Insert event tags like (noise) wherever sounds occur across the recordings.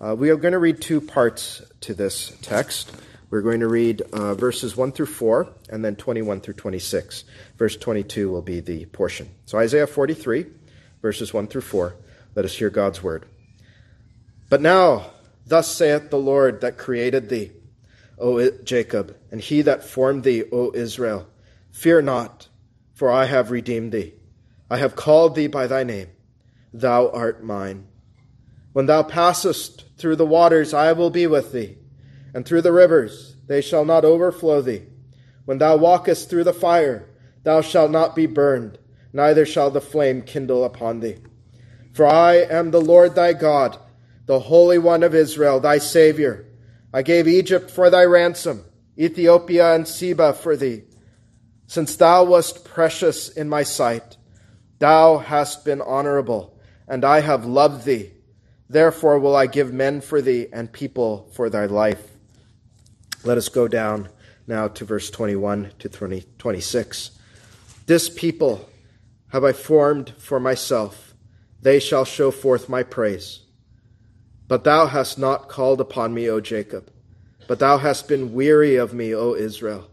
Uh, we are going to read two parts to this text. We're going to read uh, verses 1 through 4 and then 21 through 26. Verse 22 will be the portion. So, Isaiah 43, verses 1 through 4. Let us hear God's word. But now, thus saith the Lord that created thee, O Jacob, and he that formed thee, O Israel Fear not, for I have redeemed thee. I have called thee by thy name. Thou art mine. When thou passest through the waters, I will be with thee and through the rivers, they shall not overflow thee. When thou walkest through the fire, thou shalt not be burned, neither shall the flame kindle upon thee. For I am the Lord thy God, the Holy One of Israel, thy Saviour. I gave Egypt for thy ransom, Ethiopia and Seba for thee. Since thou wast precious in my sight, thou hast been honorable, and I have loved thee. Therefore will I give men for thee and people for thy life. Let us go down now to verse 21 to 20, 26. This people have I formed for myself, they shall show forth my praise. But thou hast not called upon me, O Jacob, but thou hast been weary of me, O Israel.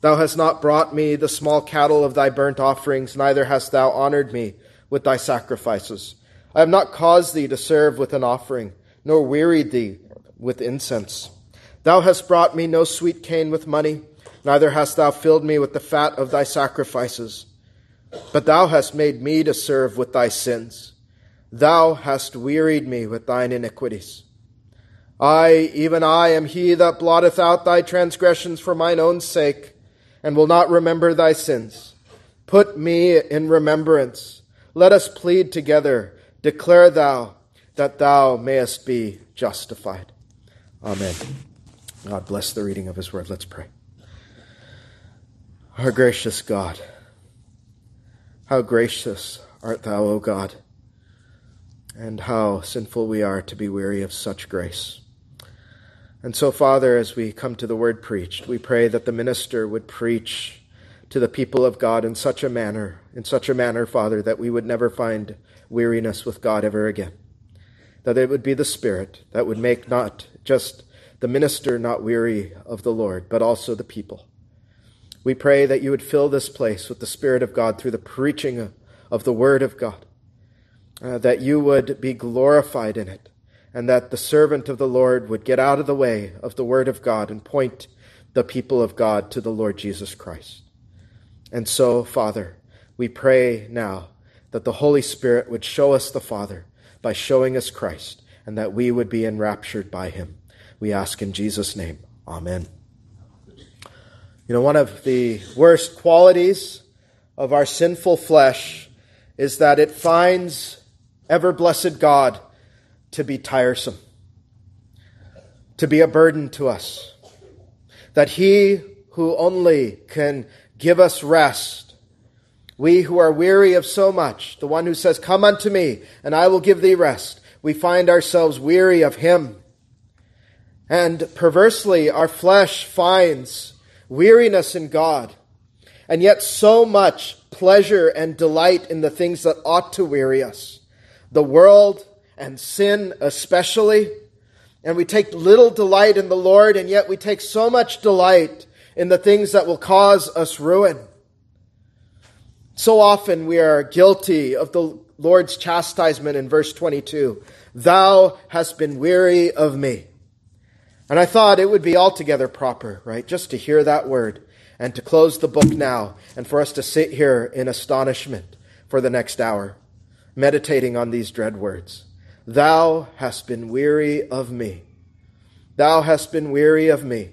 Thou hast not brought me the small cattle of thy burnt offerings, neither hast thou honored me with thy sacrifices. I have not caused thee to serve with an offering, nor wearied thee with incense. Thou hast brought me no sweet cane with money, neither hast thou filled me with the fat of thy sacrifices. But thou hast made me to serve with thy sins. Thou hast wearied me with thine iniquities. I, even I, am he that blotteth out thy transgressions for mine own sake, and will not remember thy sins. Put me in remembrance. Let us plead together. Declare thou that thou mayest be justified. Amen. God bless the reading of His Word. Let's pray. Our gracious God, how gracious art Thou, O God, and how sinful we are to be weary of such grace. And so, Father, as we come to the Word preached, we pray that the minister would preach to the people of God in such a manner, in such a manner, Father, that we would never find weariness with God ever again. That it would be the Spirit that would make not just the minister not weary of the Lord, but also the people. We pray that you would fill this place with the Spirit of God through the preaching of the Word of God, uh, that you would be glorified in it, and that the servant of the Lord would get out of the way of the Word of God and point the people of God to the Lord Jesus Christ. And so, Father, we pray now that the Holy Spirit would show us the Father by showing us Christ, and that we would be enraptured by him. We ask in Jesus' name. Amen. You know, one of the worst qualities of our sinful flesh is that it finds ever blessed God to be tiresome, to be a burden to us. That He who only can give us rest, we who are weary of so much, the one who says, Come unto me, and I will give thee rest, we find ourselves weary of Him and perversely, our flesh finds weariness in God, and yet so much pleasure and delight in the things that ought to weary us the world and sin, especially. And we take little delight in the Lord, and yet we take so much delight in the things that will cause us ruin. So often we are guilty of the Lord's chastisement in verse 22 Thou hast been weary of me. And I thought it would be altogether proper, right, just to hear that word and to close the book now and for us to sit here in astonishment for the next hour, meditating on these dread words. Thou hast been weary of me. Thou hast been weary of me.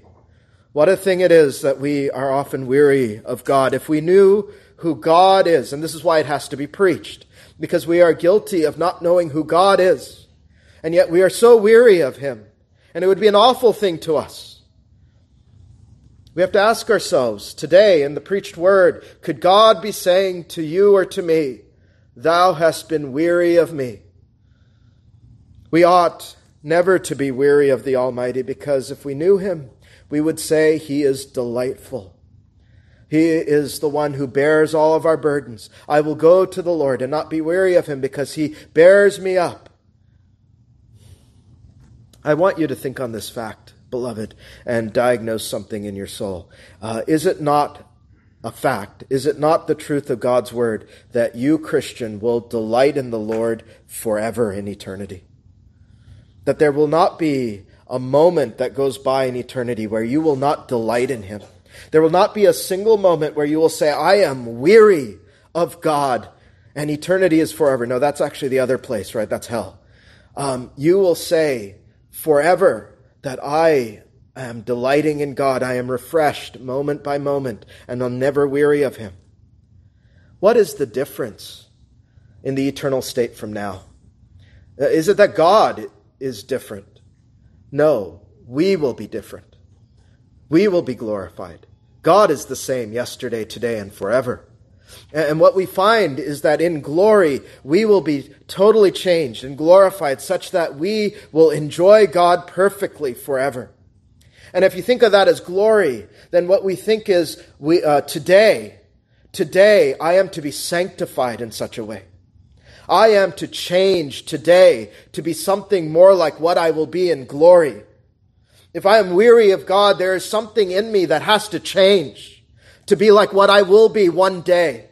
What a thing it is that we are often weary of God. If we knew who God is, and this is why it has to be preached, because we are guilty of not knowing who God is, and yet we are so weary of Him and it would be an awful thing to us. We have to ask ourselves today in the preached word could God be saying to you or to me, Thou hast been weary of me? We ought never to be weary of the Almighty because if we knew Him, we would say He is delightful. He is the one who bears all of our burdens. I will go to the Lord and not be weary of Him because He bears me up I want you to think on this fact, beloved, and diagnose something in your soul. Uh, is it not a fact? Is it not the truth of God's word that you, Christian, will delight in the Lord forever in eternity? That there will not be a moment that goes by in eternity where you will not delight in Him. There will not be a single moment where you will say, I am weary of God and eternity is forever. No, that's actually the other place, right? That's hell. Um, you will say forever that I am delighting in God. I am refreshed moment by moment and I'll never weary of Him. What is the difference in the eternal state from now? Uh, is it that God is different? No, we will be different. We will be glorified. God is the same yesterday, today, and forever. And what we find is that in glory, we will be totally changed and glorified such that we will enjoy God perfectly forever. And if you think of that as glory, then what we think is we, uh, today, today I am to be sanctified in such a way. I am to change today to be something more like what I will be in glory. If I am weary of God, there is something in me that has to change to be like what I will be one day.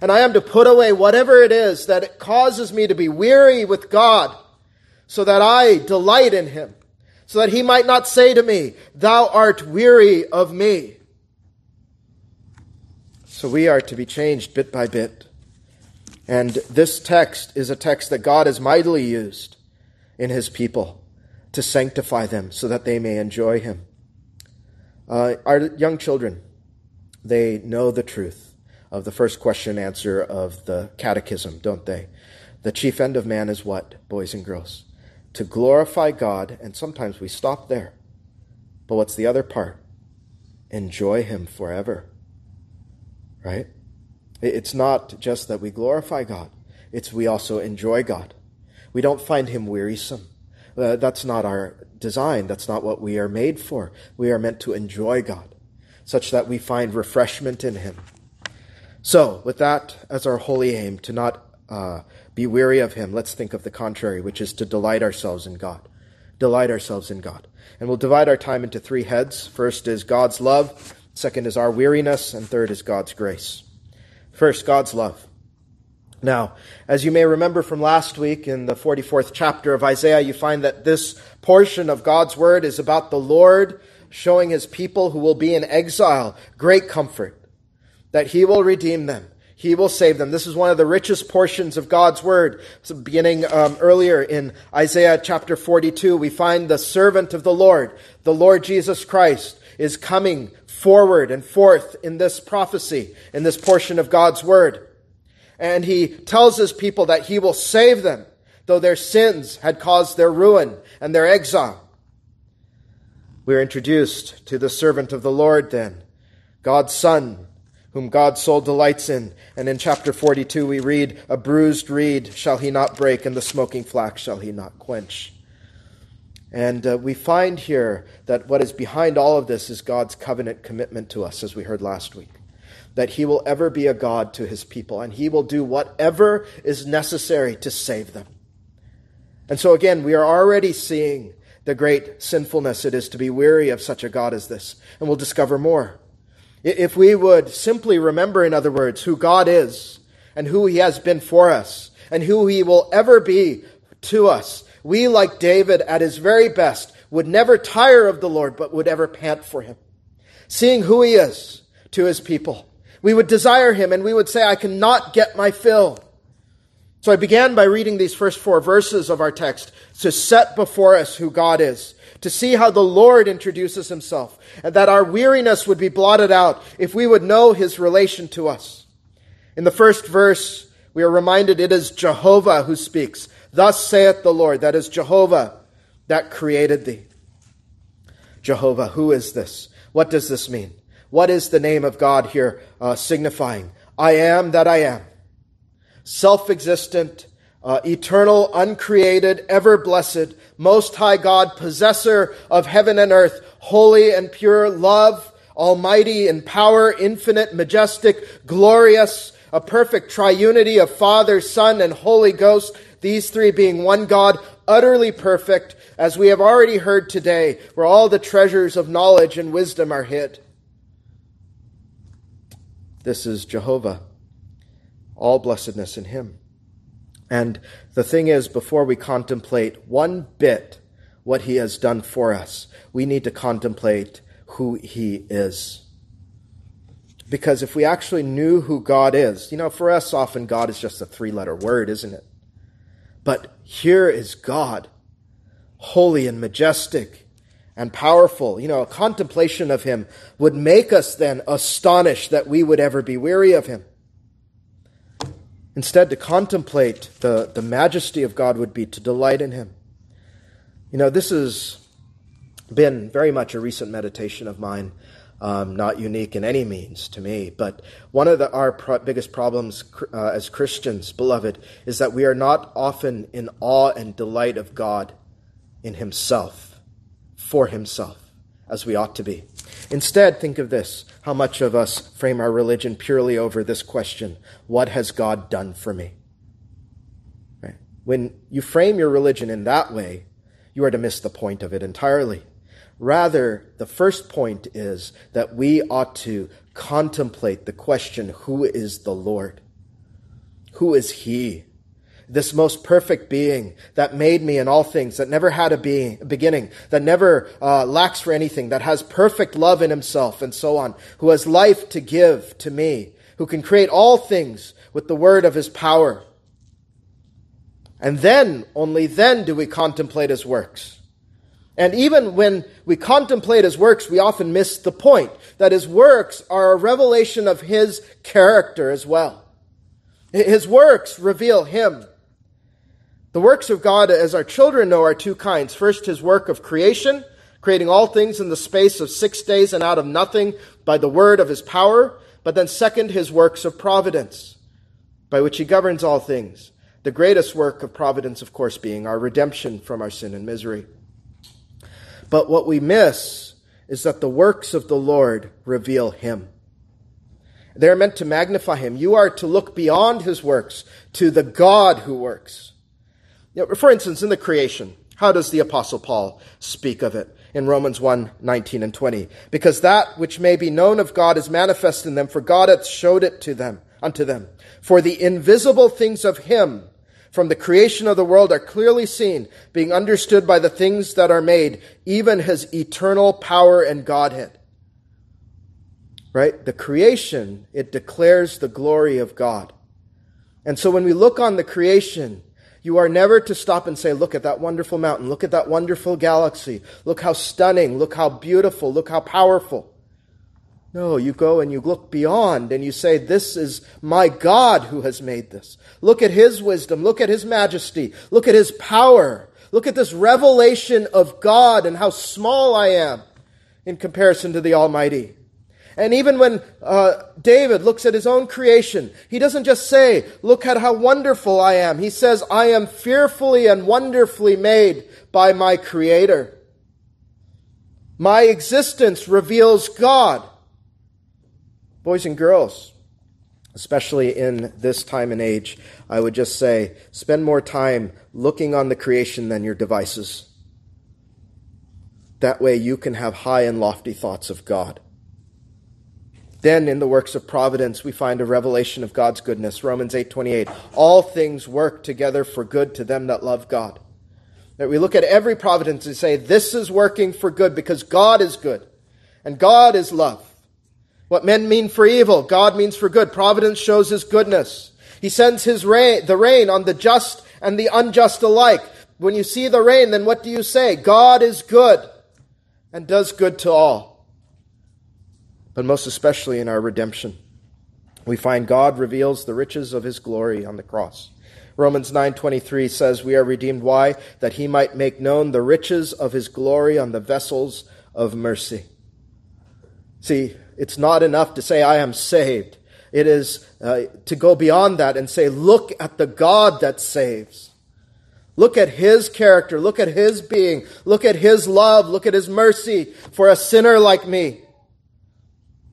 And I am to put away whatever it is that it causes me to be weary with God so that I delight in Him, so that He might not say to me, Thou art weary of me. So we are to be changed bit by bit. And this text is a text that God has mightily used in His people to sanctify them so that they may enjoy Him. Uh, our young children, they know the truth of the first question answer of the catechism, don't they? The chief end of man is what, boys and girls? To glorify God, and sometimes we stop there. But what's the other part? Enjoy Him forever. Right? It's not just that we glorify God, it's we also enjoy God. We don't find Him wearisome. Uh, that's not our design. That's not what we are made for. We are meant to enjoy God, such that we find refreshment in Him. So, with that as our holy aim, to not uh, be weary of Him, let's think of the contrary, which is to delight ourselves in God. Delight ourselves in God. And we'll divide our time into three heads. First is God's love, second is our weariness, and third is God's grace. First, God's love. Now, as you may remember from last week in the 44th chapter of Isaiah, you find that this portion of God's word is about the Lord showing his people who will be in exile great comfort, that he will redeem them. He will save them. This is one of the richest portions of God's word. So beginning um, earlier in Isaiah chapter 42, we find the servant of the Lord, the Lord Jesus Christ, is coming forward and forth in this prophecy, in this portion of God's word. And he tells his people that he will save them, though their sins had caused their ruin and their exile. We are introduced to the servant of the Lord then, God's Son, whom God's soul delights in. And in chapter 42, we read, A bruised reed shall he not break, and the smoking flax shall he not quench. And uh, we find here that what is behind all of this is God's covenant commitment to us, as we heard last week that he will ever be a God to his people, and he will do whatever is necessary to save them. And so, again, we are already seeing the great sinfulness it is to be weary of such a God as this, and we'll discover more. If we would simply remember, in other words, who God is, and who he has been for us, and who he will ever be to us, we, like David at his very best, would never tire of the Lord, but would ever pant for him. Seeing who he is to his people, we would desire him and we would say, I cannot get my fill. So I began by reading these first four verses of our text to set before us who God is, to see how the Lord introduces himself, and that our weariness would be blotted out if we would know his relation to us. In the first verse, we are reminded it is Jehovah who speaks. Thus saith the Lord, that is Jehovah that created thee. Jehovah, who is this? What does this mean? What is the name of God here uh, signifying? I am that I am. Self existent, uh, eternal, uncreated, ever blessed, most high God, possessor of heaven and earth, holy and pure, love, almighty in power, infinite, majestic, glorious, a perfect triunity of Father, Son, and Holy Ghost, these three being one God, utterly perfect, as we have already heard today, where all the treasures of knowledge and wisdom are hid. This is Jehovah. All blessedness in Him. And the thing is, before we contemplate one bit what He has done for us, we need to contemplate who He is. Because if we actually knew who God is, you know, for us, often God is just a three letter word, isn't it? But here is God, holy and majestic and powerful. You know, a contemplation of Him would make us then astonished that we would ever be weary of Him. Instead, to contemplate the, the majesty of God would be to delight in Him. You know, this has been very much a recent meditation of mine um, not unique in any means to me. But one of the, our pro- biggest problems uh, as Christians, beloved, is that we are not often in awe and delight of God in Himself, for Himself, as we ought to be. Instead, think of this how much of us frame our religion purely over this question What has God done for me? Right? When you frame your religion in that way, you are to miss the point of it entirely. Rather, the first point is that we ought to contemplate the question who is the Lord? Who is He? This most perfect being that made me in all things, that never had a, being, beginning, that never uh, lacks for anything, that has perfect love in Himself, and so on, who has life to give to me, who can create all things with the word of His power. And then, only then, do we contemplate His works. And even when we contemplate his works, we often miss the point that his works are a revelation of his character as well. His works reveal him. The works of God, as our children know, are two kinds. First, his work of creation, creating all things in the space of six days and out of nothing by the word of his power. But then, second, his works of providence, by which he governs all things. The greatest work of providence, of course, being our redemption from our sin and misery. But what we miss is that the works of the Lord reveal him. They're meant to magnify him. You are to look beyond his works to the God who works. You know, for instance, in the creation, how does the apostle Paul speak of it? In Romans 1, 19 and 20. Because that which may be known of God is manifest in them, for God hath showed it to them, unto them. For the invisible things of him, from the creation of the world are clearly seen, being understood by the things that are made, even his eternal power and Godhead. Right? The creation, it declares the glory of God. And so when we look on the creation, you are never to stop and say, look at that wonderful mountain. Look at that wonderful galaxy. Look how stunning. Look how beautiful. Look how powerful. No, you go and you look beyond and you say, This is my God who has made this. Look at his wisdom. Look at his majesty. Look at his power. Look at this revelation of God and how small I am in comparison to the Almighty. And even when uh, David looks at his own creation, he doesn't just say, Look at how wonderful I am. He says, I am fearfully and wonderfully made by my Creator. My existence reveals God. Boys and girls, especially in this time and age, I would just say spend more time looking on the creation than your devices. That way you can have high and lofty thoughts of God. Then in the works of providence we find a revelation of God's goodness. Romans 8:28. All things work together for good to them that love God. That we look at every providence and say this is working for good because God is good and God is love. What men mean for evil, God means for good. Providence shows his goodness. He sends his rain, the rain on the just and the unjust alike. When you see the rain, then what do you say? God is good and does good to all. But most especially in our redemption, we find God reveals the riches of his glory on the cross. Romans 9:23 says we are redeemed why that he might make known the riches of his glory on the vessels of mercy. See, it's not enough to say, I am saved. It is uh, to go beyond that and say, look at the God that saves. Look at his character. Look at his being. Look at his love. Look at his mercy for a sinner like me.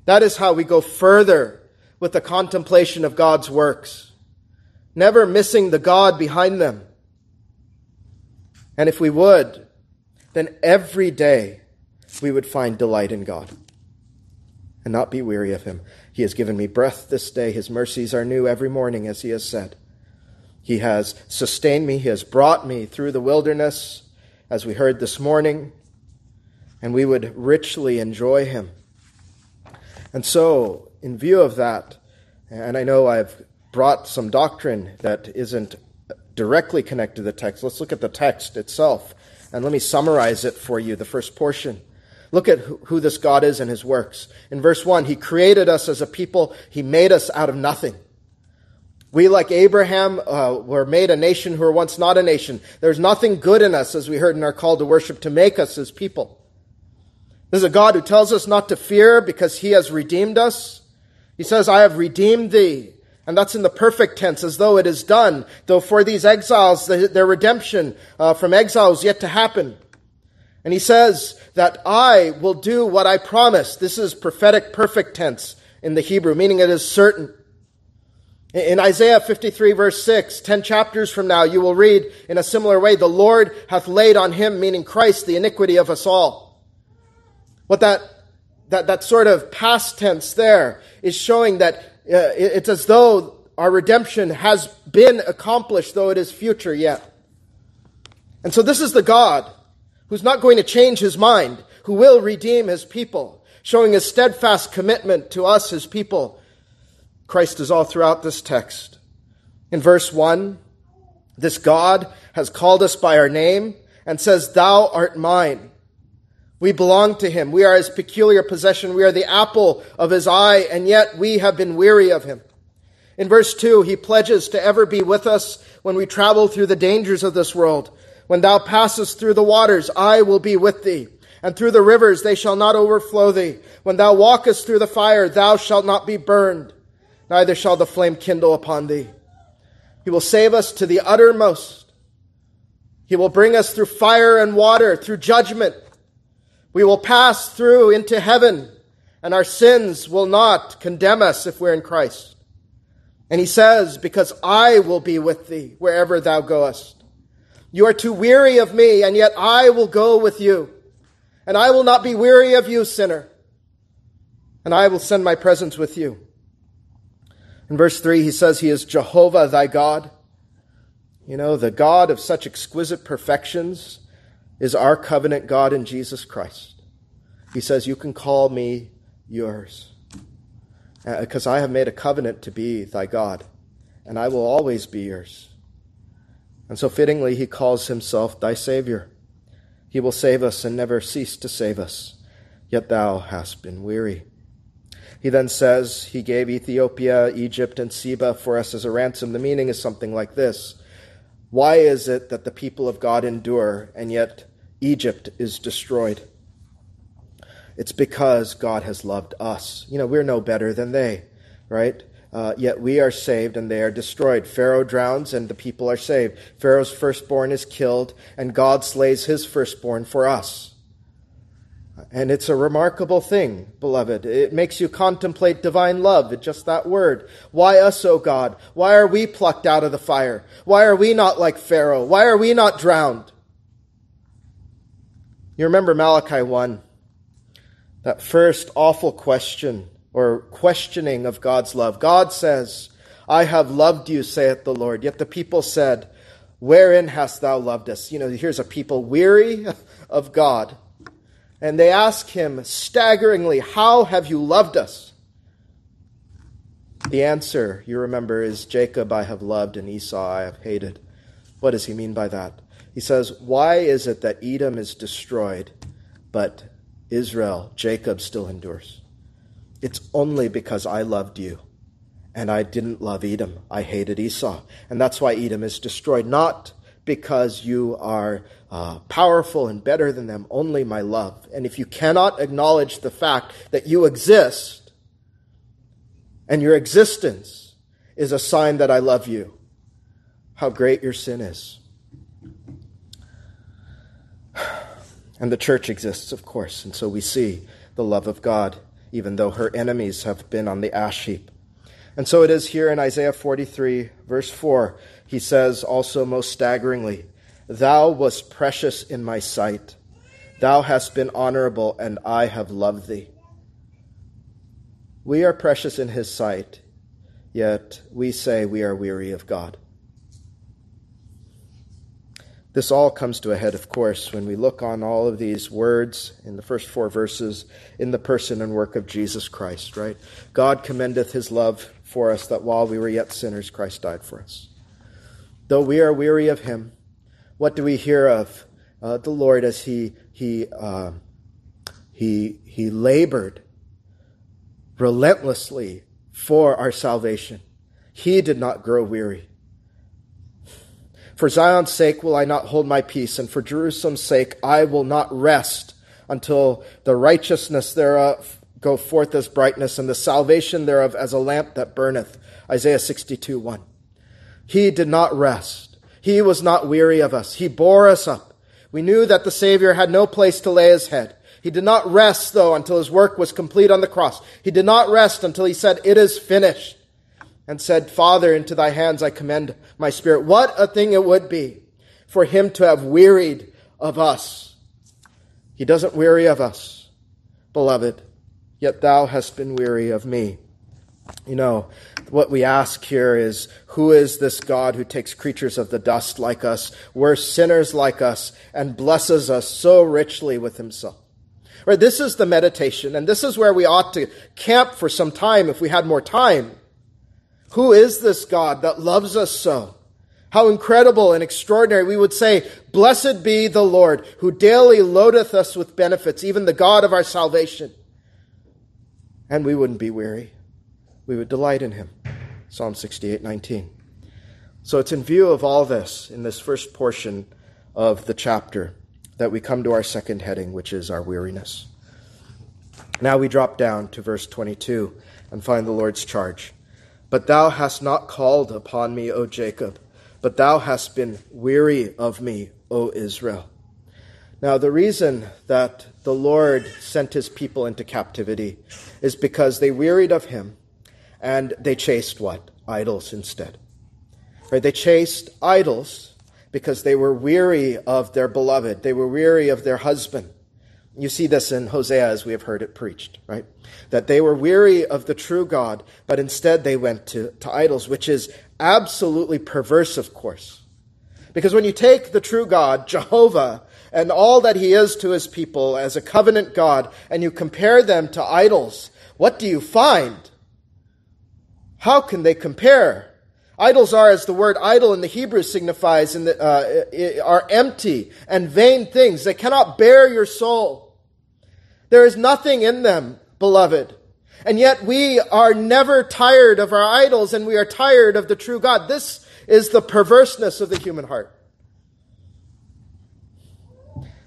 That is how we go further with the contemplation of God's works. Never missing the God behind them. And if we would, then every day we would find delight in God and not be weary of Him. He has given me breath this day. His mercies are new every morning, as He has said. He has sustained me. He has brought me through the wilderness, as we heard this morning, and we would richly enjoy Him. And so, in view of that, and I know I've brought some doctrine that isn't directly connected to the text, let's look at the text itself. And let me summarize it for you, the first portion. Look at who this God is and his works. In verse 1, he created us as a people, he made us out of nothing. We, like Abraham, uh, were made a nation who were once not a nation. There's nothing good in us, as we heard in our call to worship, to make us his people. This is a God who tells us not to fear because he has redeemed us. He says, I have redeemed thee. And that's in the perfect tense, as though it is done. Though for these exiles, their redemption uh, from exile is yet to happen. And he says that I will do what I promised. This is prophetic perfect tense in the Hebrew, meaning it is certain. In Isaiah 53 verse 6, 10 chapters from now, you will read in a similar way, the Lord hath laid on him, meaning Christ, the iniquity of us all. What that, that, that sort of past tense there is showing that uh, it's as though our redemption has been accomplished, though it is future yet. And so this is the God who's not going to change his mind, who will redeem his people, showing his steadfast commitment to us, his people. Christ is all throughout this text. In verse 1, this God has called us by our name and says, Thou art mine. We belong to him. We are his peculiar possession. We are the apple of his eye, and yet we have been weary of him. In verse 2, he pledges to ever be with us when we travel through the dangers of this world. When thou passest through the waters, I will be with thee. And through the rivers, they shall not overflow thee. When thou walkest through the fire, thou shalt not be burned, neither shall the flame kindle upon thee. He will save us to the uttermost. He will bring us through fire and water, through judgment. We will pass through into heaven, and our sins will not condemn us if we're in Christ. And he says, Because I will be with thee wherever thou goest. You are too weary of me, and yet I will go with you. And I will not be weary of you, sinner. And I will send my presence with you. In verse 3, he says, He is Jehovah thy God. You know, the God of such exquisite perfections is our covenant God in Jesus Christ. He says, You can call me yours, because uh, I have made a covenant to be thy God, and I will always be yours. And so fittingly, he calls himself thy Savior. He will save us and never cease to save us, yet thou hast been weary. He then says, He gave Ethiopia, Egypt, and Seba for us as a ransom. The meaning is something like this why is it that the people of God endure and yet Egypt is destroyed? It's because God has loved us. You know, we're no better than they, right? Uh, yet we are saved and they are destroyed. Pharaoh drowns and the people are saved. Pharaoh's firstborn is killed and God slays his firstborn for us. And it's a remarkable thing, beloved. It makes you contemplate divine love, just that word. Why us, O God? Why are we plucked out of the fire? Why are we not like Pharaoh? Why are we not drowned? You remember Malachi 1, that first awful question or questioning of God's love. God says, I have loved you, saith the Lord. Yet the people said, Wherein hast thou loved us? You know, here's a people weary (laughs) of God and they ask him staggeringly, How have you loved us? The answer, you remember, is Jacob I have loved and Esau I have hated. What does he mean by that? He says, Why is it that Edom is destroyed, but Israel, Jacob, still endures? It's only because I loved you and I didn't love Edom. I hated Esau. And that's why Edom is destroyed, not because you are uh, powerful and better than them, only my love. And if you cannot acknowledge the fact that you exist and your existence is a sign that I love you, how great your sin is. (sighs) And the church exists, of course, and so we see the love of God, even though her enemies have been on the ash heap. And so it is here in Isaiah 43, verse 4. He says also most staggeringly, Thou wast precious in my sight. Thou hast been honorable, and I have loved thee. We are precious in his sight, yet we say we are weary of God. This all comes to a head, of course, when we look on all of these words in the first four verses in the person and work of Jesus Christ, right? God commendeth his love for us that while we were yet sinners, Christ died for us. Though we are weary of him, what do we hear of uh, the Lord as he, he, uh, he, he labored relentlessly for our salvation? He did not grow weary. For Zion's sake will I not hold my peace, and for Jerusalem's sake I will not rest until the righteousness thereof go forth as brightness, and the salvation thereof as a lamp that burneth. Isaiah 62 1. He did not rest. He was not weary of us. He bore us up. We knew that the Savior had no place to lay his head. He did not rest, though, until his work was complete on the cross. He did not rest until he said, It is finished and said, Father, into thy hands I commend my spirit. What a thing it would be for him to have wearied of us. He doesn't weary of us, beloved, yet thou hast been weary of me. You know, what we ask here is who is this God who takes creatures of the dust like us, we're sinners like us, and blesses us so richly with himself? Right, this is the meditation, and this is where we ought to camp for some time if we had more time. Who is this God that loves us so? How incredible and extraordinary. We would say, Blessed be the Lord, who daily loadeth us with benefits, even the God of our salvation. And we wouldn't be weary. We would delight in him. Psalm 68 19. So it's in view of all this, in this first portion of the chapter, that we come to our second heading, which is our weariness. Now we drop down to verse 22 and find the Lord's charge. But thou hast not called upon me, O Jacob, but thou hast been weary of me, O Israel. Now, the reason that the Lord sent his people into captivity is because they wearied of him and they chased what? Idols instead. Right? They chased idols because they were weary of their beloved. They were weary of their husband. You see this in Hosea as we have heard it preached, right? That they were weary of the true God, but instead they went to, to idols, which is absolutely perverse, of course. Because when you take the true God, (laughs) Jehovah, and all that he is to his people as a covenant God, and you compare them to idols, what do you find? How can they compare? Idols are, as the word idol in the Hebrew signifies, in the, uh, are empty and vain things. They cannot bear your soul. There is nothing in them, beloved. And yet we are never tired of our idols and we are tired of the true God. This is the perverseness of the human heart.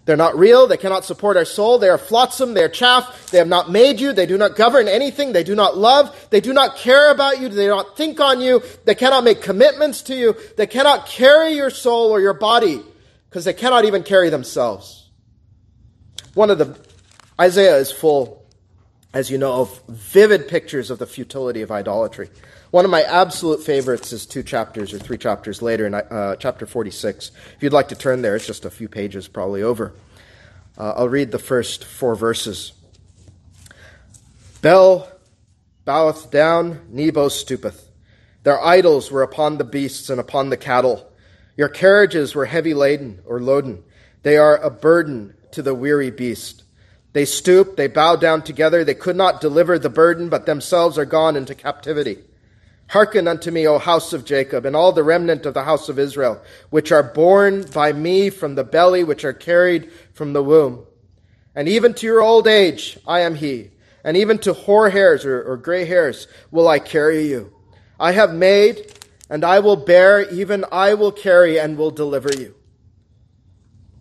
They're not real. They cannot support our soul. They are flotsam. They are chaff. They have not made you. They do not govern anything. They do not love. They do not care about you. They do not think on you. They cannot make commitments to you. They cannot carry your soul or your body because they cannot even carry themselves. One of the Isaiah is full, as you know, of vivid pictures of the futility of idolatry. One of my absolute favorites is two chapters or three chapters later in uh, chapter 46. If you'd like to turn there, it's just a few pages probably over. Uh, I'll read the first four verses. Bel boweth down, Nebo stoopeth. Their idols were upon the beasts and upon the cattle. Your carriages were heavy laden or loaden. They are a burden to the weary beast. They stoop, they bow down together. They could not deliver the burden, but themselves are gone into captivity. Hearken unto me, O house of Jacob, and all the remnant of the house of Israel, which are born by me from the belly, which are carried from the womb. And even to your old age I am he, and even to hoar hairs or, or gray hairs will I carry you. I have made, and I will bear, even I will carry and will deliver you.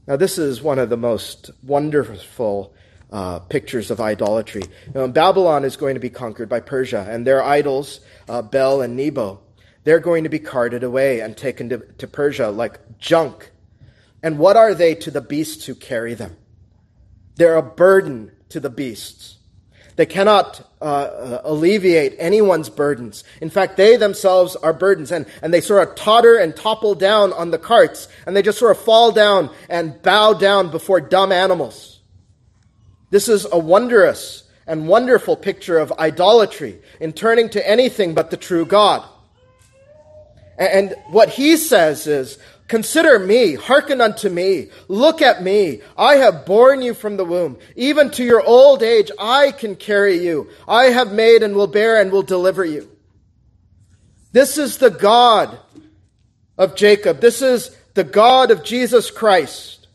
Now, this is one of the most wonderful uh, pictures of idolatry. Babylon is going to be conquered by Persia, and their idols, uh, Bel and Nebo, they're going to be carted away and taken to, to Persia like junk. And what are they to the beasts who carry them? They're a burden to the beasts. They cannot uh, uh, alleviate anyone's burdens. In fact, they themselves are burdens, and, and they sort of totter and topple down on the carts, and they just sort of fall down and bow down before dumb animals. This is a wondrous and wonderful picture of idolatry in turning to anything but the true God. And what he says is, Consider me, hearken unto me, look at me. I have borne you from the womb. Even to your old age, I can carry you. I have made and will bear and will deliver you. This is the God of Jacob. This is the God of Jesus Christ.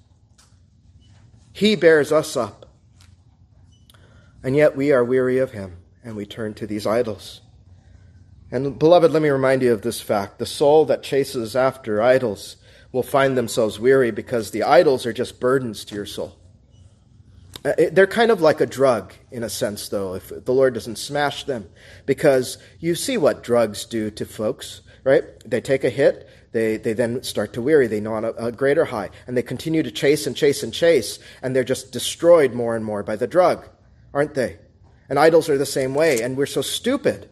He bears us up. And yet we are weary of him and we turn to these idols. And beloved, let me remind you of this fact. The soul that chases after idols will find themselves weary because the idols are just burdens to your soul. Uh, they're kind of like a drug, in a sense, though, if the Lord doesn't smash them, because you see what drugs do to folks, right? They take a hit, they, they then start to weary, they know on a, a greater high, and they continue to chase and chase and chase, and they're just destroyed more and more by the drug, aren't they? And idols are the same way, and we're so stupid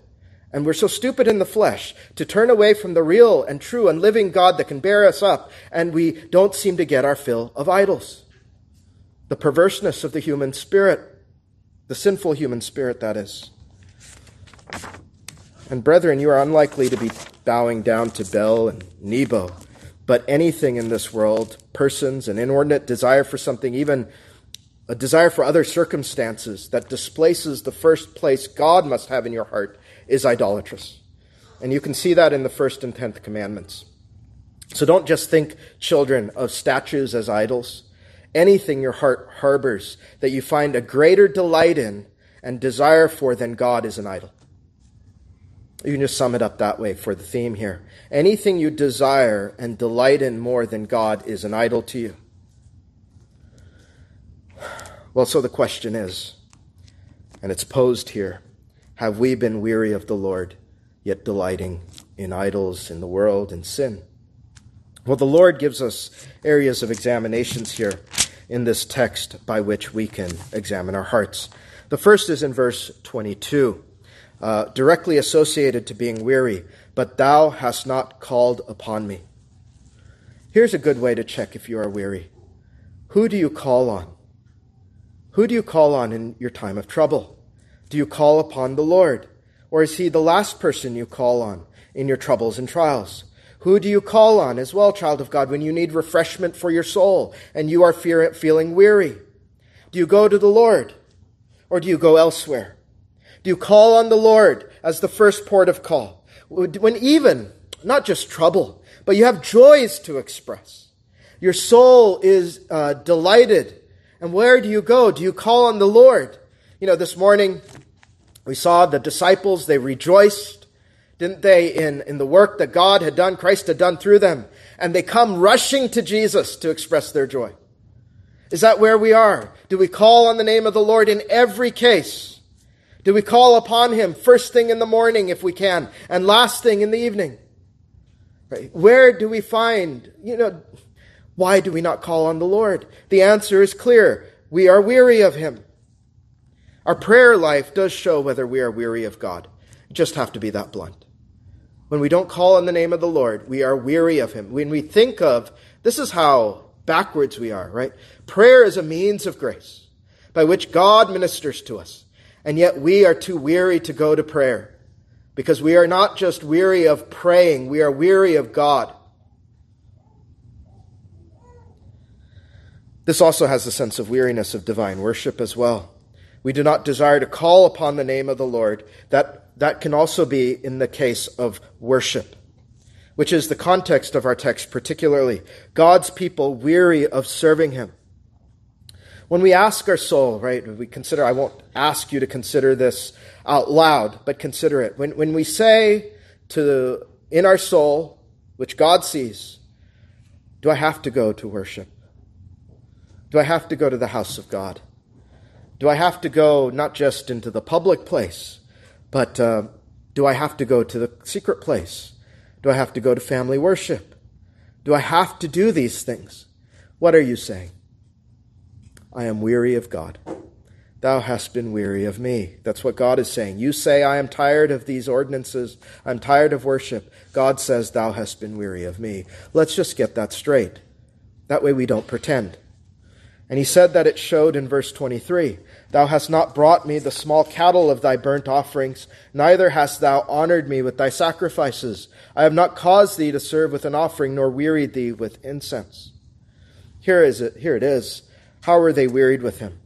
and we're so stupid in the flesh to turn away from the real and true and living God that can bear us up, and we don't seem to get our fill of idols. The perverseness of the human spirit, the sinful human spirit, that is. And brethren, you are unlikely to be bowing down to Bel and Nebo, but anything in this world, persons, an inordinate desire for something, even a desire for other circumstances that displaces the first place God must have in your heart is idolatrous. And you can see that in the first and tenth commandments. So don't just think, children, of statues as idols. Anything your heart harbors that you find a greater delight in and desire for than God is an idol. You can just sum it up that way for the theme here. Anything you desire and delight in more than God is an idol to you. Well, so the question is, and it's posed here have we been weary of the Lord, yet delighting in idols, in the world, in sin? Well, the Lord gives us areas of examinations here in this text by which we can examine our hearts. The first is in verse 22, uh, directly associated to being weary, but thou hast not called upon me. Here's a good way to check if you are weary. Who do you call on? Who do you call on in your time of trouble? Do you call upon the Lord? Or is he the last person you call on in your troubles and trials? Who do you call on as well, child of God, when you need refreshment for your soul and you are feeling weary? Do you go to the Lord or do you go elsewhere? Do you call on the Lord as the first port of call? When even, not just trouble, but you have joys to express. Your soul is uh, delighted. And where do you go? Do you call on the Lord? You know, this morning we saw the disciples, they rejoiced, didn't they, in, in the work that God had done, Christ had done through them. And they come rushing to Jesus to express their joy. Is that where we are? Do we call on the name of the Lord in every case? Do we call upon Him first thing in the morning if we can, and last thing in the evening? Right? Where do we find, you know, why do we not call on the Lord? The answer is clear. We are weary of Him. Our prayer life does show whether we are weary of God. Just have to be that blunt. When we don't call on the name of the Lord, we are weary of Him. When we think of, this is how backwards we are, right? Prayer is a means of grace by which God ministers to us. And yet we are too weary to go to prayer because we are not just weary of praying, we are weary of God. This also has a sense of weariness of divine worship as well. We do not desire to call upon the name of the Lord. That, that can also be in the case of worship, which is the context of our text, particularly God's people weary of serving Him. When we ask our soul, right, we consider, I won't ask you to consider this out loud, but consider it. When, when we say to, in our soul, which God sees, do I have to go to worship? Do I have to go to the house of God? Do I have to go not just into the public place, but uh, do I have to go to the secret place? Do I have to go to family worship? Do I have to do these things? What are you saying? I am weary of God. Thou hast been weary of me. That's what God is saying. You say, I am tired of these ordinances. I'm tired of worship. God says, Thou hast been weary of me. Let's just get that straight. That way we don't pretend. And he said that it showed in verse 23 Thou hast not brought me the small cattle of thy burnt offerings, neither hast thou honored me with thy sacrifices. I have not caused thee to serve with an offering, nor wearied thee with incense. Here is it, here it is. How were they wearied with him?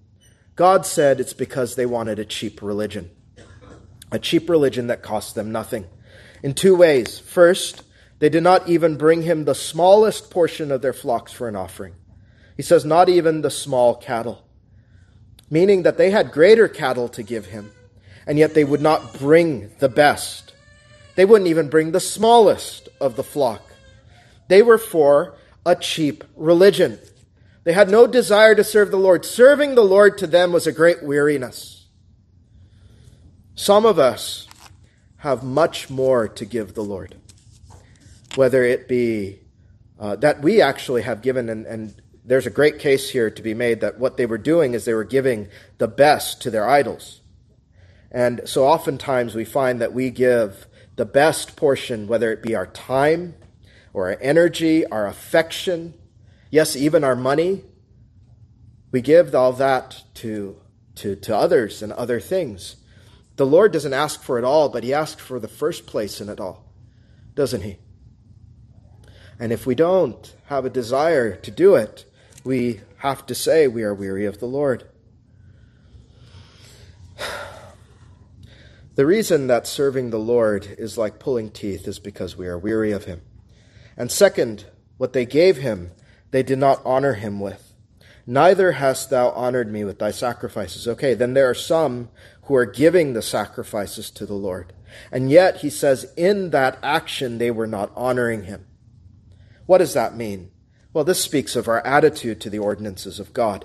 God said it's because they wanted a cheap religion. A cheap religion that cost them nothing. In two ways. First, they did not even bring him the smallest portion of their flocks for an offering. He says, not even the small cattle, meaning that they had greater cattle to give him, and yet they would not bring the best. They wouldn't even bring the smallest of the flock. They were for a cheap religion. They had no desire to serve the Lord. Serving the Lord to them was a great weariness. Some of us have much more to give the Lord, whether it be uh, that we actually have given, and, and there's a great case here to be made that what they were doing is they were giving the best to their idols. And so oftentimes we find that we give the best portion, whether it be our time or our energy, our affection, yes, even our money. We give all that to, to, to others and other things. The Lord doesn't ask for it all, but He asks for the first place in it all, doesn't He? And if we don't have a desire to do it, we have to say we are weary of the Lord. (sighs) The reason that serving the Lord is like pulling teeth is because we are weary of Him. And second, what they gave Him, they did not honor Him with. Neither hast thou honored me with thy sacrifices. Okay, then there are some who are giving the sacrifices to the Lord. And yet, he says, in that action, they were not honoring Him. What does that mean? Well, this speaks of our attitude to the ordinances of God.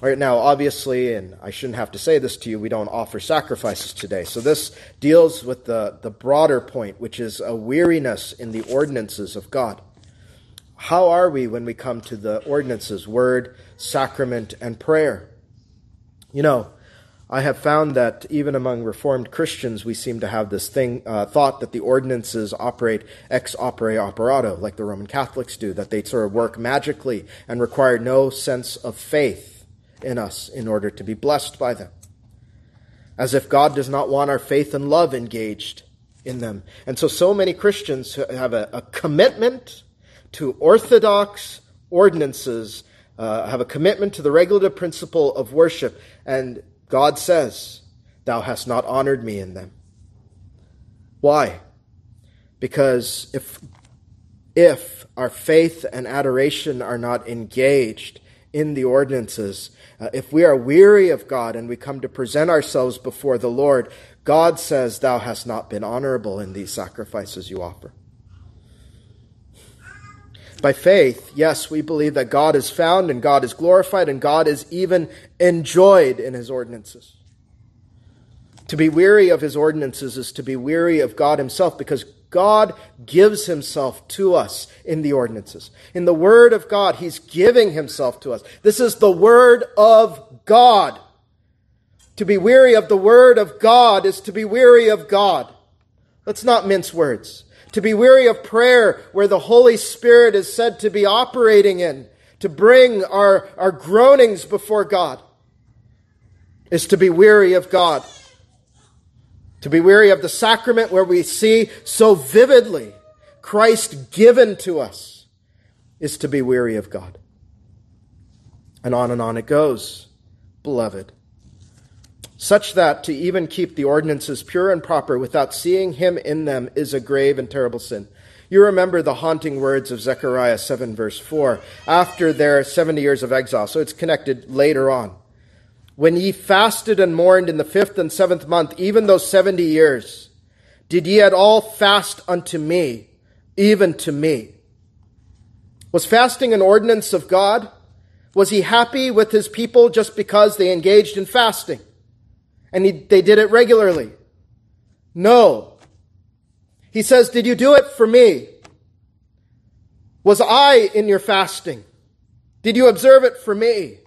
All right, now, obviously, and I shouldn't have to say this to you, we don't offer sacrifices today. So this deals with the, the broader point, which is a weariness in the ordinances of God. How are we when we come to the ordinances, word, sacrament, and prayer? You know, I have found that even among Reformed Christians, we seem to have this thing, uh, thought that the ordinances operate ex opere operato, like the Roman Catholics do, that they sort of work magically and require no sense of faith in us in order to be blessed by them. As if God does not want our faith and love engaged in them. And so, so many Christians have a, a commitment to orthodox ordinances, uh, have a commitment to the regulative principle of worship, and God says, Thou hast not honored me in them. Why? Because if, if our faith and adoration are not engaged in the ordinances, uh, if we are weary of God and we come to present ourselves before the Lord, God says, Thou hast not been honorable in these sacrifices you offer. By faith, yes, we believe that God is found and God is glorified and God is even enjoyed in his ordinances. To be weary of his ordinances is to be weary of God himself because God gives himself to us in the ordinances. In the word of God, he's giving himself to us. This is the word of God. To be weary of the word of God is to be weary of God. Let's not mince words to be weary of prayer where the Holy Spirit is said to be operating in, to bring our, our groanings before God, is to be weary of God. To be weary of the sacrament where we see so vividly Christ given to us is to be weary of God. And on and on it goes, beloved such that to even keep the ordinances pure and proper without seeing him in them is a grave and terrible sin. You remember the haunting words of Zechariah 7, verse 4, after their 70 years of exile, so it's connected later on. When ye fasted and mourned in the fifth and seventh month, even those 70 years, did ye at all fast unto me, even to me? Was fasting an ordinance of God? Was he happy with his people just because they engaged in fasting? And he, they did it regularly. No. He says, Did you do it for me? Was I in your fasting? Did you observe it for me?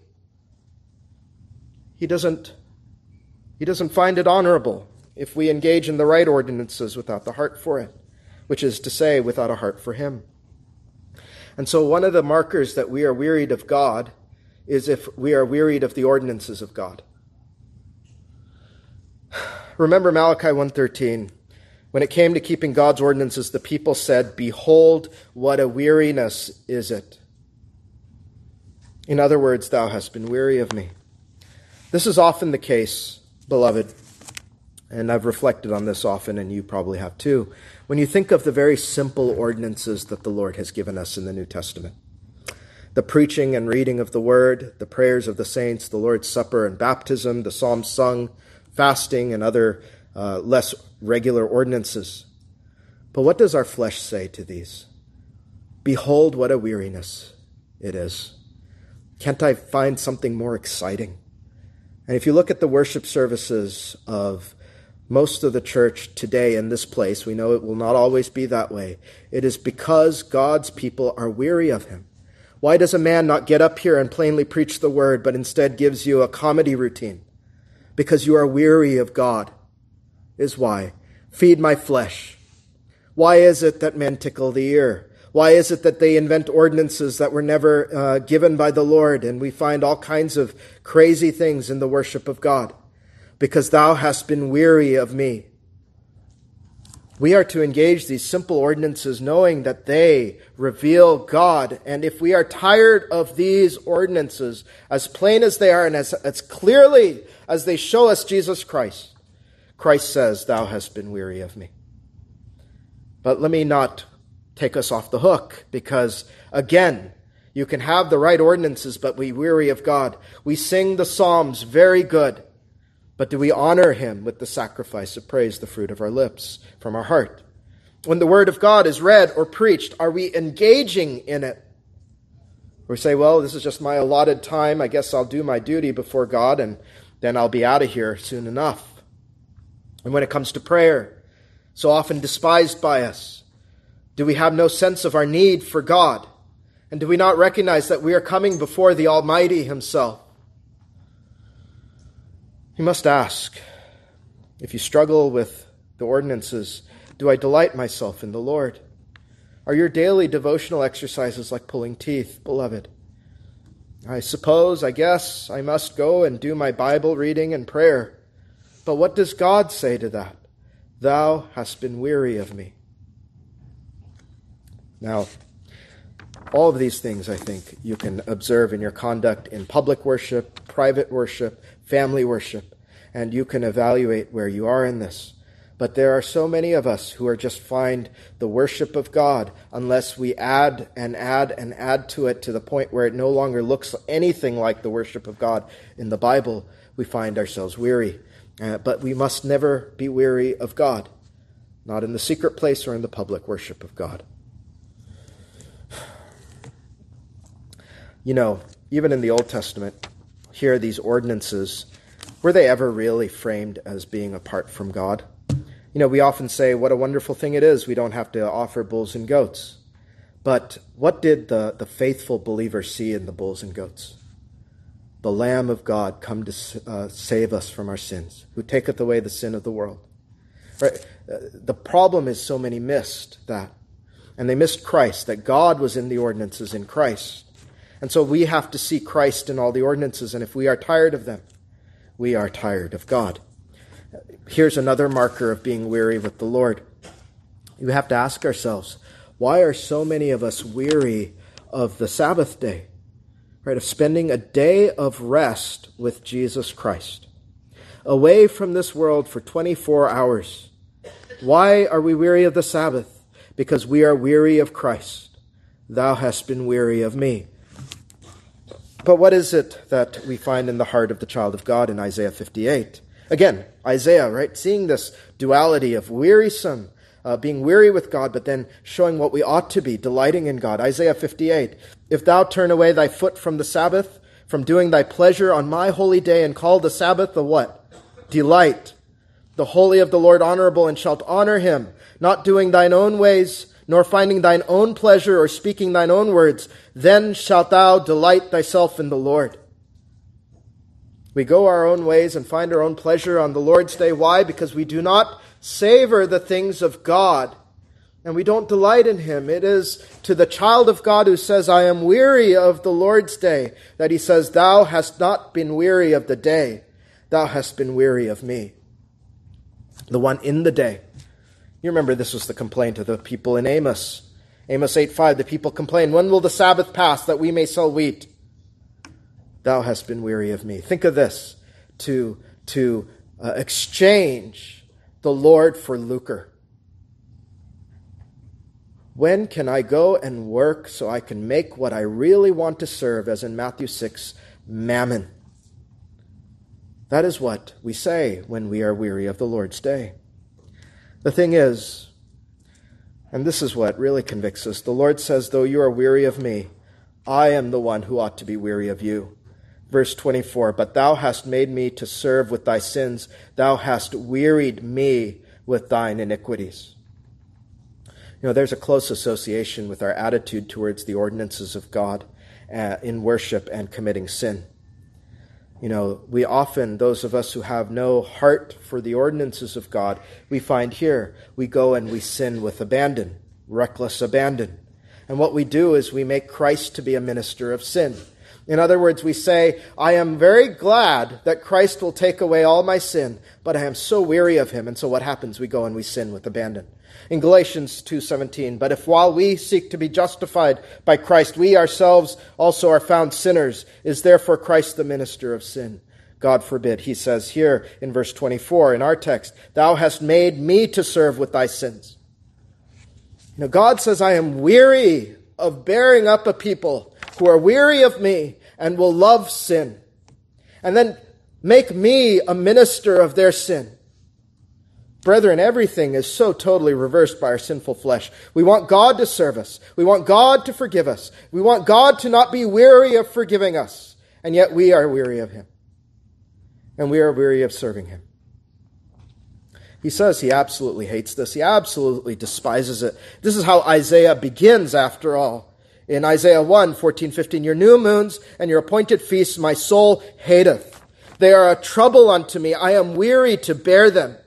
he doesn't, he doesn't find it honorable if we engage in the right ordinances without the heart for it, which is to say, without a heart for him. And so, one of the markers that we are wearied of God is if we are wearied of the ordinances of God. Remember Malachi 1:13. When it came to keeping God's ordinances, the people said, "Behold, what a weariness is it." In other words, thou hast been weary of me. This is often the case, beloved, and I've reflected on this often, and you probably have too, when you think of the very simple ordinances that the Lord has given us in the New Testament the preaching and reading of the word, the prayers of the saints, the Lord's Supper and baptism, the psalms sung, fasting, and other uh, less regular ordinances. But what does our flesh say to these? Behold, what a weariness it is. Can't I find something more exciting? And if you look at the worship services of most of the church today in this place, we know it will not always be that way. It is because God's people are weary of Him. Why does a man not get up here and plainly preach the word, but instead gives you a comedy routine? Because you are weary of God, is why. Feed my flesh. Why is it that men tickle the ear? Why is it that they invent ordinances that were never uh, given by the Lord? And we find all kinds of crazy things in the worship of God because thou hast been weary of me. We are to engage these simple ordinances knowing that they reveal God. And if we are tired of these ordinances, as plain as they are and as, as clearly as they show us Jesus Christ, Christ says, Thou hast been weary of me. But let me not take us off the hook because, again, you can have the right ordinances, but we weary of God. We sing the Psalms very good. But do we honor him with the sacrifice of praise, the fruit of our lips, from our heart? When the word of God is read or preached, are we engaging in it? Or say, well, this is just my allotted time. I guess I'll do my duty before God and then I'll be out of here soon enough. And when it comes to prayer, so often despised by us, do we have no sense of our need for God? And do we not recognize that we are coming before the Almighty Himself? You must ask if you struggle with the ordinances, do I delight myself in the Lord? Are your daily devotional exercises like pulling teeth, beloved? I suppose, I guess, I must go and do my Bible reading and prayer. But what does God say to that? Thou hast been weary of me. Now, all of these things, I think, you can observe in your conduct in public worship, private worship, family worship, and you can evaluate where you are in this. But there are so many of us who are just find the worship of God unless we add and add and add to it to the point where it no longer looks anything like the worship of God in the Bible, we find ourselves weary. Uh, but we must never be weary of God, not in the secret place or in the public worship of God. You know, even in the Old Testament, here are these ordinances, were they ever really framed as being apart from God? You know, we often say, what a wonderful thing it is we don't have to offer bulls and goats. But what did the, the faithful believer see in the bulls and goats? The Lamb of God come to uh, save us from our sins, who taketh away the sin of the world. Right? Uh, the problem is so many missed that. And they missed Christ, that God was in the ordinances in Christ. And so we have to see Christ in all the ordinances, and if we are tired of them, we are tired of God. Here's another marker of being weary with the Lord. You have to ask ourselves, why are so many of us weary of the Sabbath day? Right, of spending a day of rest with Jesus Christ. Away from this world for 24 hours. Why are we weary of the Sabbath? Because we are weary of Christ. Thou hast been weary of me. But what is it that we find in the heart of the child of God in Isaiah 58? Again, Isaiah, right? Seeing this duality of wearisome, uh, being weary with God, but then showing what we ought to be, delighting in God. Isaiah 58. If thou turn away thy foot from the Sabbath, from doing thy pleasure on my holy day, and call the Sabbath the what? Delight. The holy of the Lord honorable, and shalt honor him, not doing thine own ways, nor finding thine own pleasure or speaking thine own words, then shalt thou delight thyself in the Lord. We go our own ways and find our own pleasure on the Lord's day. Why? Because we do not savor the things of God and we don't delight in him. It is to the child of God who says, I am weary of the Lord's day, that he says, Thou hast not been weary of the day, thou hast been weary of me. The one in the day. You remember this was the complaint of the people in Amos. Amos 8 5, the people complain, When will the Sabbath pass that we may sell wheat? Thou hast been weary of me. Think of this to, to uh, exchange the Lord for lucre when can I go and work so I can make what I really want to serve, as in Matthew 6, mammon? That is what we say when we are weary of the Lord's day. The thing is, and this is what really convicts us the Lord says, Though you are weary of me, I am the one who ought to be weary of you. Verse 24 But thou hast made me to serve with thy sins, thou hast wearied me with thine iniquities. You know, there's a close association with our attitude towards the ordinances of God uh, in worship and committing sin. You know, we often, those of us who have no heart for the ordinances of God, we find here, we go and we sin with abandon, reckless abandon. And what we do is we make Christ to be a minister of sin. In other words, we say, I am very glad that Christ will take away all my sin, but I am so weary of him. And so what happens? We go and we sin with abandon in Galatians 2:17, but if while we seek to be justified by Christ, we ourselves also are found sinners, is therefore Christ the minister of sin? God forbid. He says here in verse 24 in our text, Thou hast made me to serve with thy sins. Now God says, I am weary of bearing up a people who are weary of me and will love sin. And then make me a minister of their sin. Brethren, everything is so totally reversed by our sinful flesh. We want God to serve us. We want God to forgive us. We want God to not be weary of forgiving us. And yet we are weary of Him. And we are weary of serving Him. He says he absolutely hates this. He absolutely despises it. This is how Isaiah begins, after all. In Isaiah 1 14, 15, Your new moons and your appointed feasts my soul hateth. They are a trouble unto me. I am weary to bear them.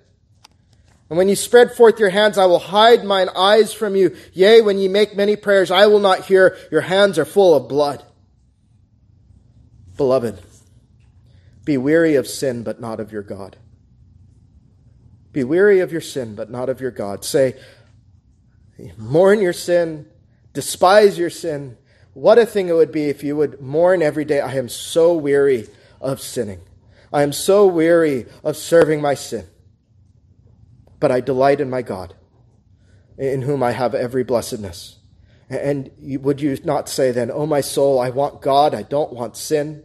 And when you spread forth your hands, I will hide mine eyes from you. Yea, when ye make many prayers, I will not hear. Your hands are full of blood. Beloved, be weary of sin, but not of your God. Be weary of your sin, but not of your God. Say, mourn your sin, despise your sin. What a thing it would be if you would mourn every day. I am so weary of sinning. I am so weary of serving my sin but I delight in my God, in whom I have every blessedness. And would you not say then, Oh, my soul, I want God, I don't want sin.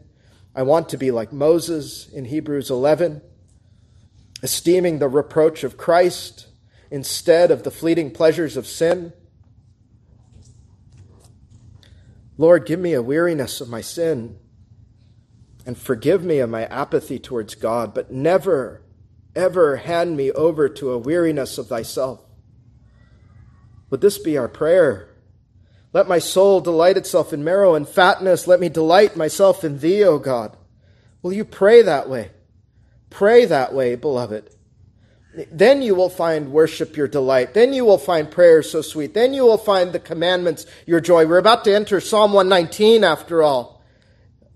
I want to be like Moses in Hebrews 11, esteeming the reproach of Christ instead of the fleeting pleasures of sin. Lord, give me a weariness of my sin and forgive me of my apathy towards God, but never ever hand me over to a weariness of thyself. Would this be our prayer? Let my soul delight itself in marrow and fatness. Let me delight myself in thee, O God. Will you pray that way? Pray that way, beloved. Then you will find worship your delight. Then you will find prayer so sweet. Then you will find the commandments your joy. We're about to enter Psalm 119 after all,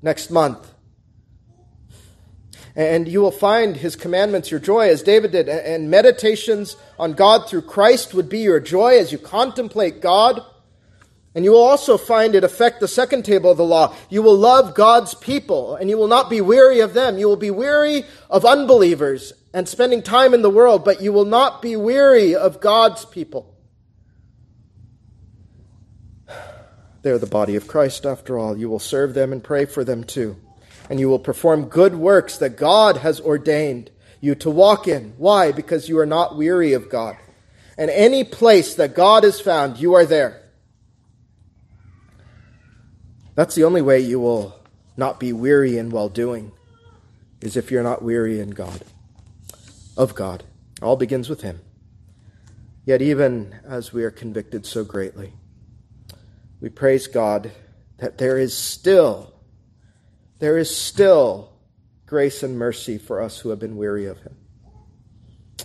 next month. And you will find his commandments your joy, as David did. And meditations on God through Christ would be your joy as you contemplate God. And you will also find it affect the second table of the law. You will love God's people, and you will not be weary of them. You will be weary of unbelievers and spending time in the world, but you will not be weary of God's people. (sighs) They're the body of Christ, after all. You will serve them and pray for them too and you will perform good works that God has ordained you to walk in. Why? Because you are not weary of God. And any place that God is found, you are there. That's the only way you will not be weary in well doing, is if you're not weary in God, of God. All begins with Him. Yet, even as we are convicted so greatly, we praise God that there is still there is still grace and mercy for us who have been weary of him.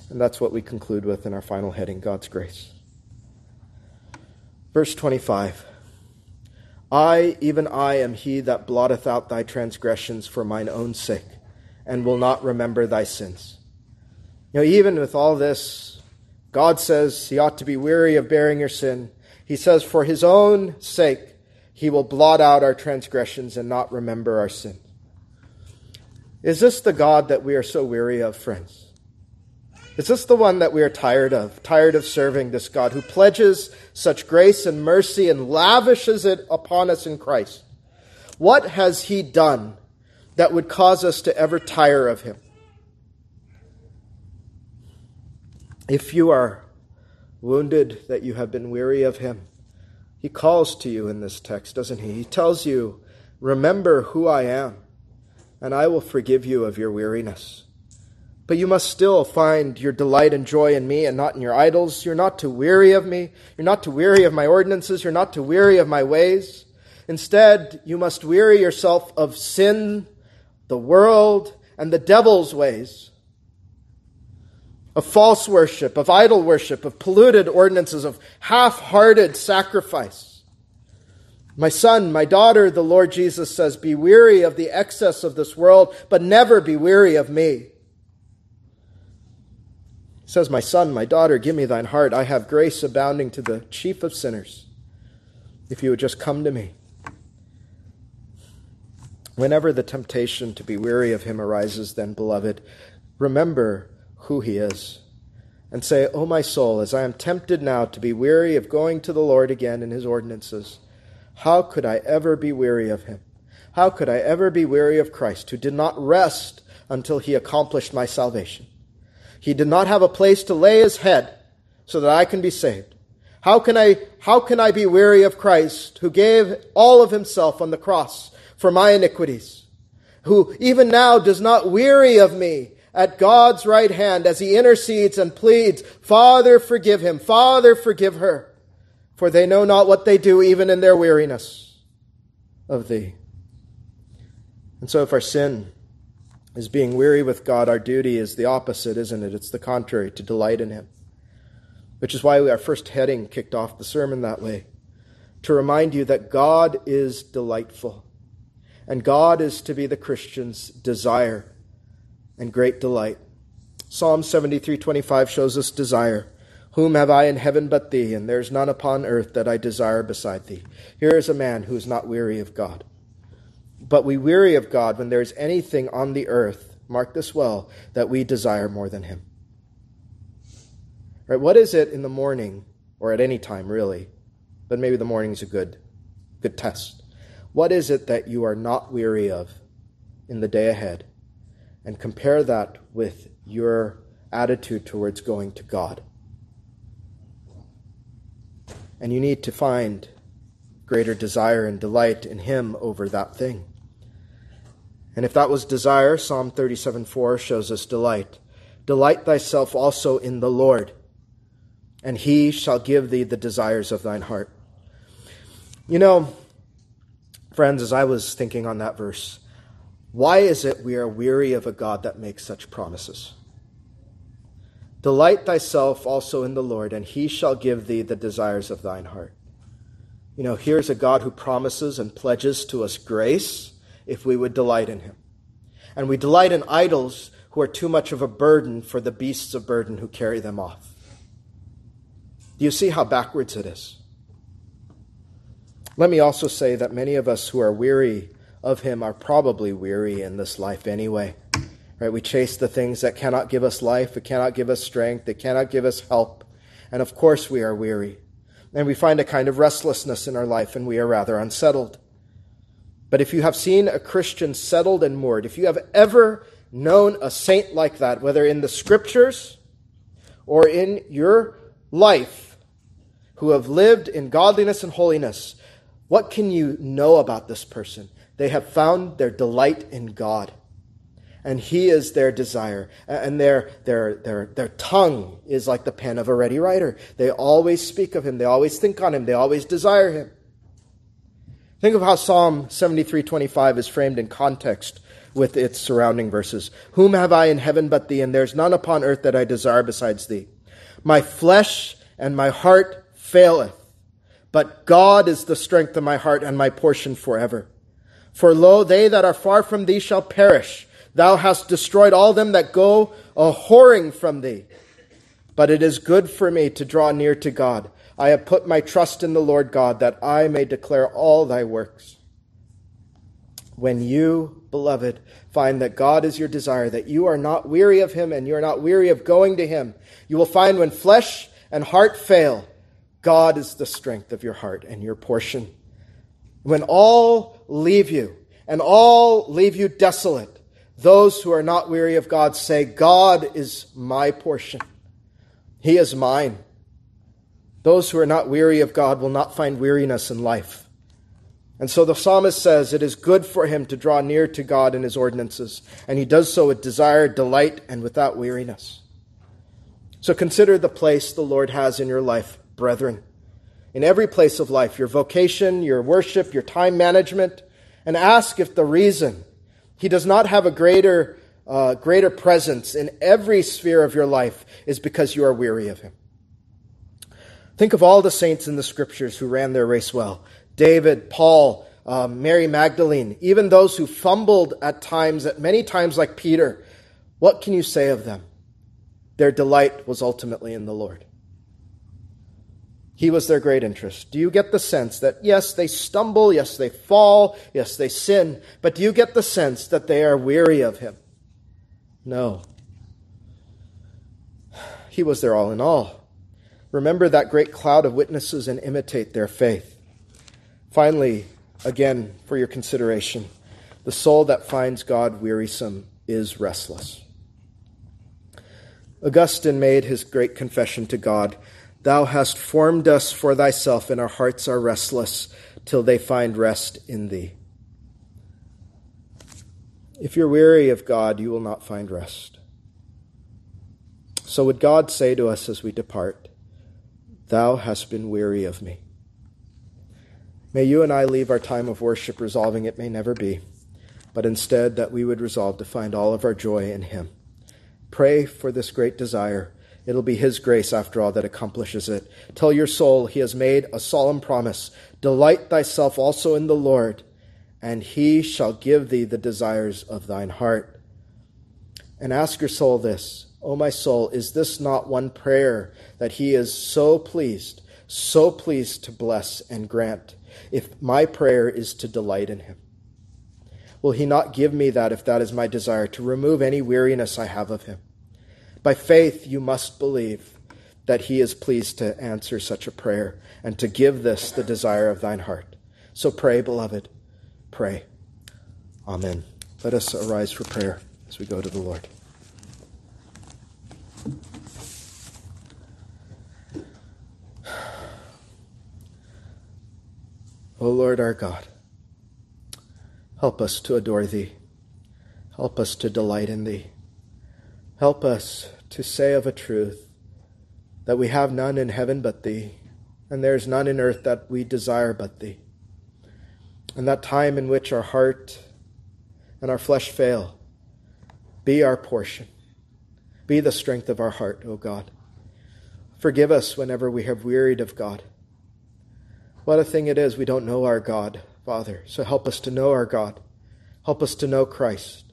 And that's what we conclude with in our final heading God's grace. Verse 25 I, even I, am he that blotteth out thy transgressions for mine own sake, and will not remember thy sins. You know, even with all this, God says he ought to be weary of bearing your sin. He says, for his own sake, he will blot out our transgressions and not remember our sin. Is this the God that we are so weary of, friends? Is this the one that we are tired of? Tired of serving this God who pledges such grace and mercy and lavishes it upon us in Christ? What has he done that would cause us to ever tire of him? If you are wounded that you have been weary of him, he calls to you in this text, doesn't he? He tells you, Remember who I am, and I will forgive you of your weariness. But you must still find your delight and joy in me and not in your idols. You're not to weary of me. You're not to weary of my ordinances. You're not to weary of my ways. Instead, you must weary yourself of sin, the world, and the devil's ways, of false worship, of idol worship, of polluted ordinances, of half hearted sacrifice. My son, my daughter, the Lord Jesus says, be weary of the excess of this world, but never be weary of me says, My son, my daughter, give me thine heart. I have grace abounding to the chief of sinners. If you would just come to me. Whenever the temptation to be weary of him arises, then, beloved, remember who he is. And say, O my soul, as I am tempted now to be weary of going to the Lord again in his ordinances, how could I ever be weary of him? How could I ever be weary of Christ, who did not rest until he accomplished my salvation? He did not have a place to lay his head so that I can be saved. How can I, how can I be weary of Christ who gave all of himself on the cross for my iniquities? Who even now does not weary of me at God's right hand as he intercedes and pleads, Father, forgive him. Father, forgive her. For they know not what they do even in their weariness of thee. And so if our sin is being weary with God, our duty is the opposite, isn't it? It's the contrary, to delight in Him. Which is why our first heading kicked off the sermon that way. To remind you that God is delightful. And God is to be the Christian's desire and great delight. Psalm 73:25 shows us desire. Whom have I in heaven but thee? And there's none upon earth that I desire beside thee. Here is a man who is not weary of God. But we weary of God when there is anything on the earth, mark this well, that we desire more than Him. Right? What is it in the morning, or at any time really, but maybe the morning is a good, good test. What is it that you are not weary of in the day ahead? And compare that with your attitude towards going to God. And you need to find greater desire and delight in Him over that thing. And if that was desire, Psalm 37 4 shows us delight. Delight thyself also in the Lord, and he shall give thee the desires of thine heart. You know, friends, as I was thinking on that verse, why is it we are weary of a God that makes such promises? Delight thyself also in the Lord, and he shall give thee the desires of thine heart. You know, here's a God who promises and pledges to us grace if we would delight in him. And we delight in idols who are too much of a burden for the beasts of burden who carry them off. Do you see how backwards it is? Let me also say that many of us who are weary of him are probably weary in this life anyway. Right? We chase the things that cannot give us life, it cannot give us strength, it cannot give us help. And of course we are weary and we find a kind of restlessness in our life and we are rather unsettled. But if you have seen a Christian settled and moored, if you have ever known a saint like that, whether in the scriptures or in your life, who have lived in godliness and holiness, what can you know about this person? They have found their delight in God and he is their desire. And their, their, their, their tongue is like the pen of a ready writer. They always speak of him, they always think on him, they always desire him. Think of how Psalm 73:25 is framed in context with its surrounding verses. Whom have I in heaven but thee, and there's none upon earth that I desire besides thee. My flesh and my heart faileth, but God is the strength of my heart and my portion forever. For lo, they that are far from thee shall perish. Thou hast destroyed all them that go a whoring from thee. But it is good for me to draw near to God. I have put my trust in the Lord God that I may declare all thy works. When you, beloved, find that God is your desire, that you are not weary of him and you are not weary of going to him, you will find when flesh and heart fail, God is the strength of your heart and your portion. When all leave you and all leave you desolate, those who are not weary of God say, God is my portion. He is mine. Those who are not weary of God will not find weariness in life. And so the psalmist says it is good for him to draw near to God in his ordinances, and he does so with desire, delight, and without weariness. So consider the place the Lord has in your life, brethren. In every place of life, your vocation, your worship, your time management, and ask if the reason he does not have a greater, uh, greater presence in every sphere of your life is because you are weary of him. Think of all the saints in the scriptures who ran their race well David, Paul, uh, Mary Magdalene, even those who fumbled at times, at many times like Peter. What can you say of them? Their delight was ultimately in the Lord. He was their great interest. Do you get the sense that, yes, they stumble, yes, they fall, yes, they sin, but do you get the sense that they are weary of Him? No. He was their all in all. Remember that great cloud of witnesses and imitate their faith. Finally, again, for your consideration, the soul that finds God wearisome is restless. Augustine made his great confession to God Thou hast formed us for thyself, and our hearts are restless till they find rest in thee. If you're weary of God, you will not find rest. So would God say to us as we depart, Thou hast been weary of me. May you and I leave our time of worship resolving it may never be, but instead that we would resolve to find all of our joy in Him. Pray for this great desire It'll be His grace, after all, that accomplishes it. Tell your soul, He has made a solemn promise. Delight thyself also in the Lord, and He shall give thee the desires of thine heart. And ask your soul this O my soul, is this not one prayer that He is so pleased, so pleased to bless and grant, if my prayer is to delight in Him? Will He not give me that if that is my desire, to remove any weariness I have of Him? By faith, you must believe that He is pleased to answer such a prayer and to give this the desire of thine heart. So pray, beloved. Pray. Amen. Let us arise for prayer as we go to the Lord. O Lord our God, help us to adore Thee. Help us to delight in Thee. Help us to say of a truth that we have none in heaven but Thee, and there is none in earth that we desire but Thee. And that time in which our heart and our flesh fail, be our portion. Be the strength of our heart, O God. Forgive us whenever we have wearied of God. What a thing it is we don't know our God, Father. So help us to know our God. Help us to know Christ.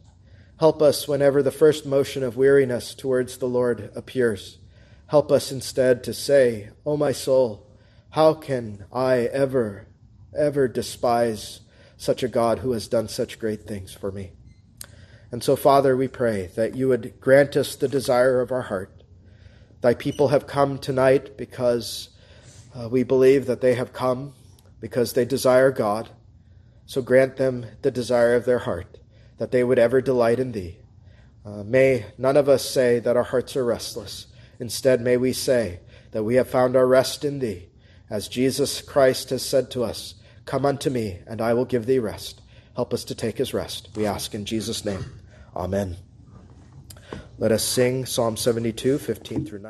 Help us whenever the first motion of weariness towards the Lord appears. Help us instead to say, O my soul, how can I ever, ever despise such a God who has done such great things for me? And so, Father, we pray that you would grant us the desire of our heart. Thy people have come tonight because uh, we believe that they have come because they desire God. So grant them the desire of their heart that they would ever delight in thee. Uh, may none of us say that our hearts are restless. Instead, may we say that we have found our rest in thee, as Jesus Christ has said to us, Come unto me, and I will give thee rest. Help us to take his rest. We ask in Jesus' name. Amen. Let us sing Psalm 72, 15 through 19.